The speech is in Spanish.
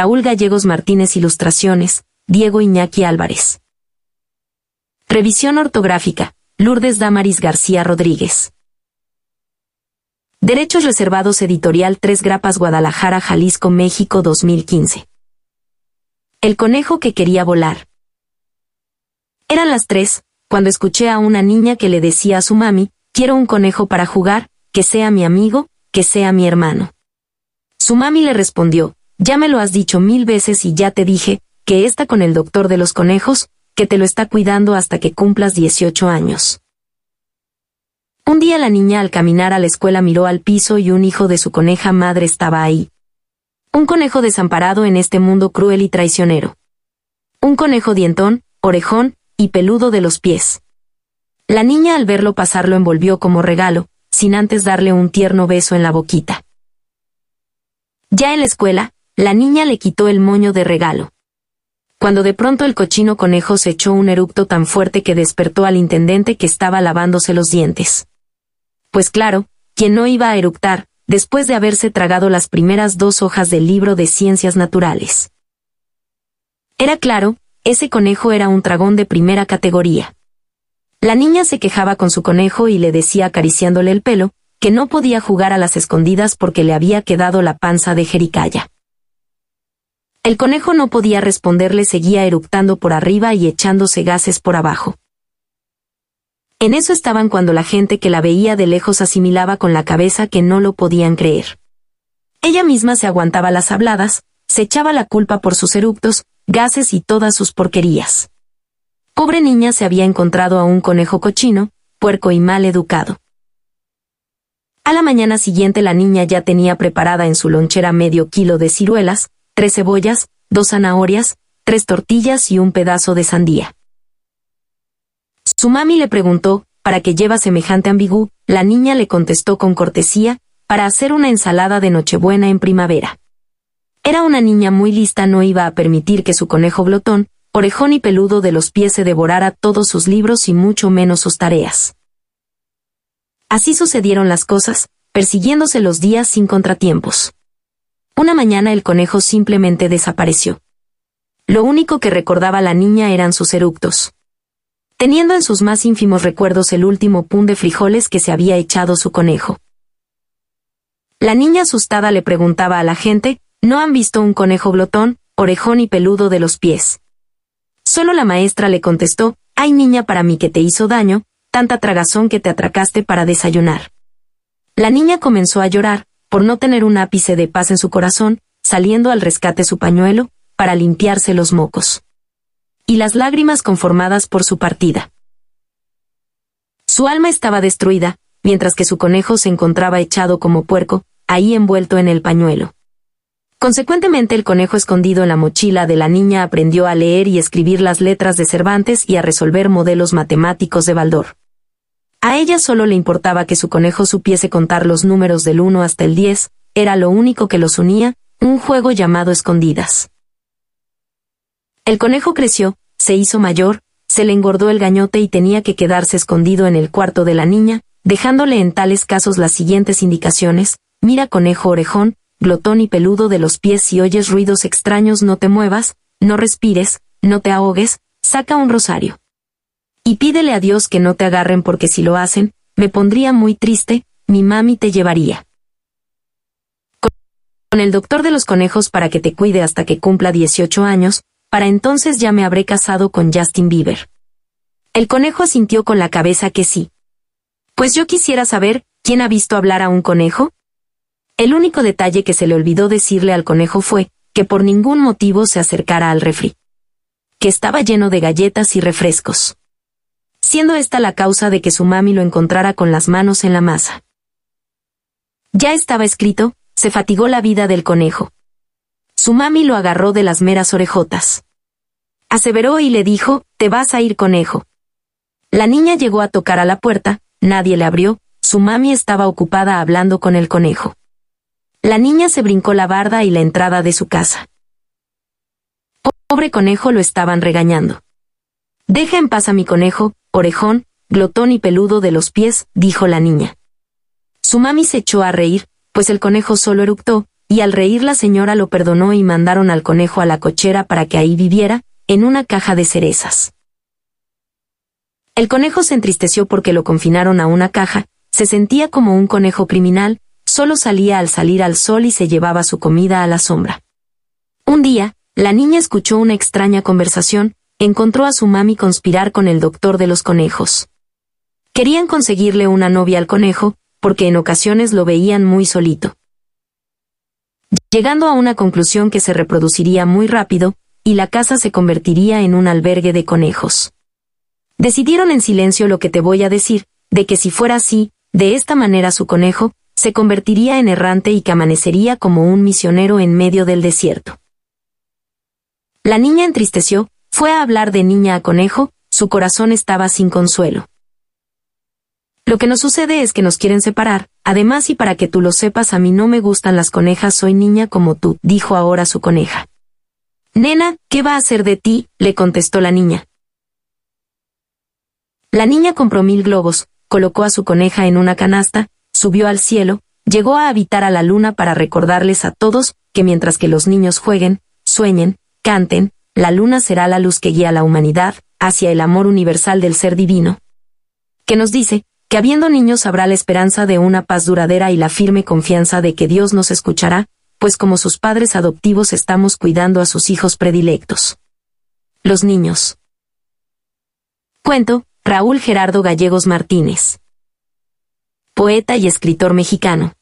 Raúl Gallegos Martínez Ilustraciones, Diego Iñaki Álvarez. Revisión ortográfica, Lourdes Damaris García Rodríguez. Derechos Reservados Editorial Tres Grapas Guadalajara, Jalisco, México 2015. El conejo que quería volar. Eran las tres, cuando escuché a una niña que le decía a su mami, quiero un conejo para jugar, que sea mi amigo, que sea mi hermano. Su mami le respondió, ya me lo has dicho mil veces y ya te dije, que está con el doctor de los conejos, que te lo está cuidando hasta que cumplas 18 años. Un día la niña al caminar a la escuela miró al piso y un hijo de su coneja madre estaba ahí. Un conejo desamparado en este mundo cruel y traicionero. Un conejo dientón, orejón, y peludo de los pies. La niña al verlo pasar lo envolvió como regalo, sin antes darle un tierno beso en la boquita. Ya en la escuela, la niña le quitó el moño de regalo. Cuando de pronto el cochino conejo se echó un eructo tan fuerte que despertó al intendente que estaba lavándose los dientes. Pues claro, quien no iba a eructar, después de haberse tragado las primeras dos hojas del libro de ciencias naturales. Era claro, ese conejo era un dragón de primera categoría. La niña se quejaba con su conejo y le decía acariciándole el pelo, que no podía jugar a las escondidas porque le había quedado la panza de jericaya. El conejo no podía responderle, seguía eructando por arriba y echándose gases por abajo. En eso estaban cuando la gente que la veía de lejos asimilaba con la cabeza que no lo podían creer. Ella misma se aguantaba las habladas, se echaba la culpa por sus eructos, gases y todas sus porquerías. Pobre niña se había encontrado a un conejo cochino, puerco y mal educado. A la mañana siguiente la niña ya tenía preparada en su lonchera medio kilo de ciruelas, tres cebollas, dos zanahorias, tres tortillas y un pedazo de sandía. Su mami le preguntó, ¿para qué lleva semejante ambigú? La niña le contestó con cortesía, para hacer una ensalada de Nochebuena en primavera. Era una niña muy lista, no iba a permitir que su conejo glotón, orejón y peludo de los pies se devorara todos sus libros y mucho menos sus tareas. Así sucedieron las cosas, persiguiéndose los días sin contratiempos. Una mañana el conejo simplemente desapareció. Lo único que recordaba la niña eran sus eructos. Teniendo en sus más ínfimos recuerdos el último pun de frijoles que se había echado su conejo. La niña asustada le preguntaba a la gente, ¿no han visto un conejo glotón, orejón y peludo de los pies? Solo la maestra le contestó, ay niña para mí que te hizo daño, tanta tragazón que te atracaste para desayunar. La niña comenzó a llorar, por no tener un ápice de paz en su corazón, saliendo al rescate su pañuelo, para limpiarse los mocos. Y las lágrimas conformadas por su partida. Su alma estaba destruida, mientras que su conejo se encontraba echado como puerco, ahí envuelto en el pañuelo. Consecuentemente el conejo escondido en la mochila de la niña aprendió a leer y escribir las letras de Cervantes y a resolver modelos matemáticos de Baldor. A ella solo le importaba que su conejo supiese contar los números del 1 hasta el 10, era lo único que los unía, un juego llamado escondidas. El conejo creció, se hizo mayor, se le engordó el gañote y tenía que quedarse escondido en el cuarto de la niña, dejándole en tales casos las siguientes indicaciones, mira conejo orejón, glotón y peludo de los pies si oyes ruidos extraños no te muevas, no respires, no te ahogues, saca un rosario. Y pídele a Dios que no te agarren porque si lo hacen, me pondría muy triste, mi mami te llevaría. Con el doctor de los conejos para que te cuide hasta que cumpla 18 años, para entonces ya me habré casado con Justin Bieber. El conejo asintió con la cabeza que sí. Pues yo quisiera saber, ¿quién ha visto hablar a un conejo? El único detalle que se le olvidó decirle al conejo fue, que por ningún motivo se acercara al refri. Que estaba lleno de galletas y refrescos siendo esta la causa de que su mami lo encontrara con las manos en la masa. Ya estaba escrito, se fatigó la vida del conejo. Su mami lo agarró de las meras orejotas. Aseveró y le dijo, te vas a ir conejo. La niña llegó a tocar a la puerta, nadie le abrió, su mami estaba ocupada hablando con el conejo. La niña se brincó la barda y la entrada de su casa. Pobre conejo lo estaban regañando. Deja en paz a mi conejo, orejón, glotón y peludo de los pies, dijo la niña. Su mami se echó a reír, pues el conejo solo eructó, y al reír la señora lo perdonó y mandaron al conejo a la cochera para que ahí viviera, en una caja de cerezas. El conejo se entristeció porque lo confinaron a una caja, se sentía como un conejo criminal, solo salía al salir al sol y se llevaba su comida a la sombra. Un día, la niña escuchó una extraña conversación, encontró a su mami conspirar con el doctor de los conejos. Querían conseguirle una novia al conejo, porque en ocasiones lo veían muy solito. Llegando a una conclusión que se reproduciría muy rápido, y la casa se convertiría en un albergue de conejos. Decidieron en silencio lo que te voy a decir, de que si fuera así, de esta manera su conejo, se convertiría en errante y que amanecería como un misionero en medio del desierto. La niña entristeció, fue a hablar de niña a conejo, su corazón estaba sin consuelo. Lo que nos sucede es que nos quieren separar, además y para que tú lo sepas a mí no me gustan las conejas, soy niña como tú, dijo ahora su coneja. Nena, ¿qué va a hacer de ti? le contestó la niña. La niña compró mil globos, colocó a su coneja en una canasta, subió al cielo, llegó a habitar a la luna para recordarles a todos que mientras que los niños jueguen, sueñen, canten, la luna será la luz que guía a la humanidad hacia el amor universal del ser divino. Que nos dice, que habiendo niños habrá la esperanza de una paz duradera y la firme confianza de que Dios nos escuchará, pues como sus padres adoptivos estamos cuidando a sus hijos predilectos. Los niños. Cuento, Raúl Gerardo Gallegos Martínez. Poeta y escritor mexicano.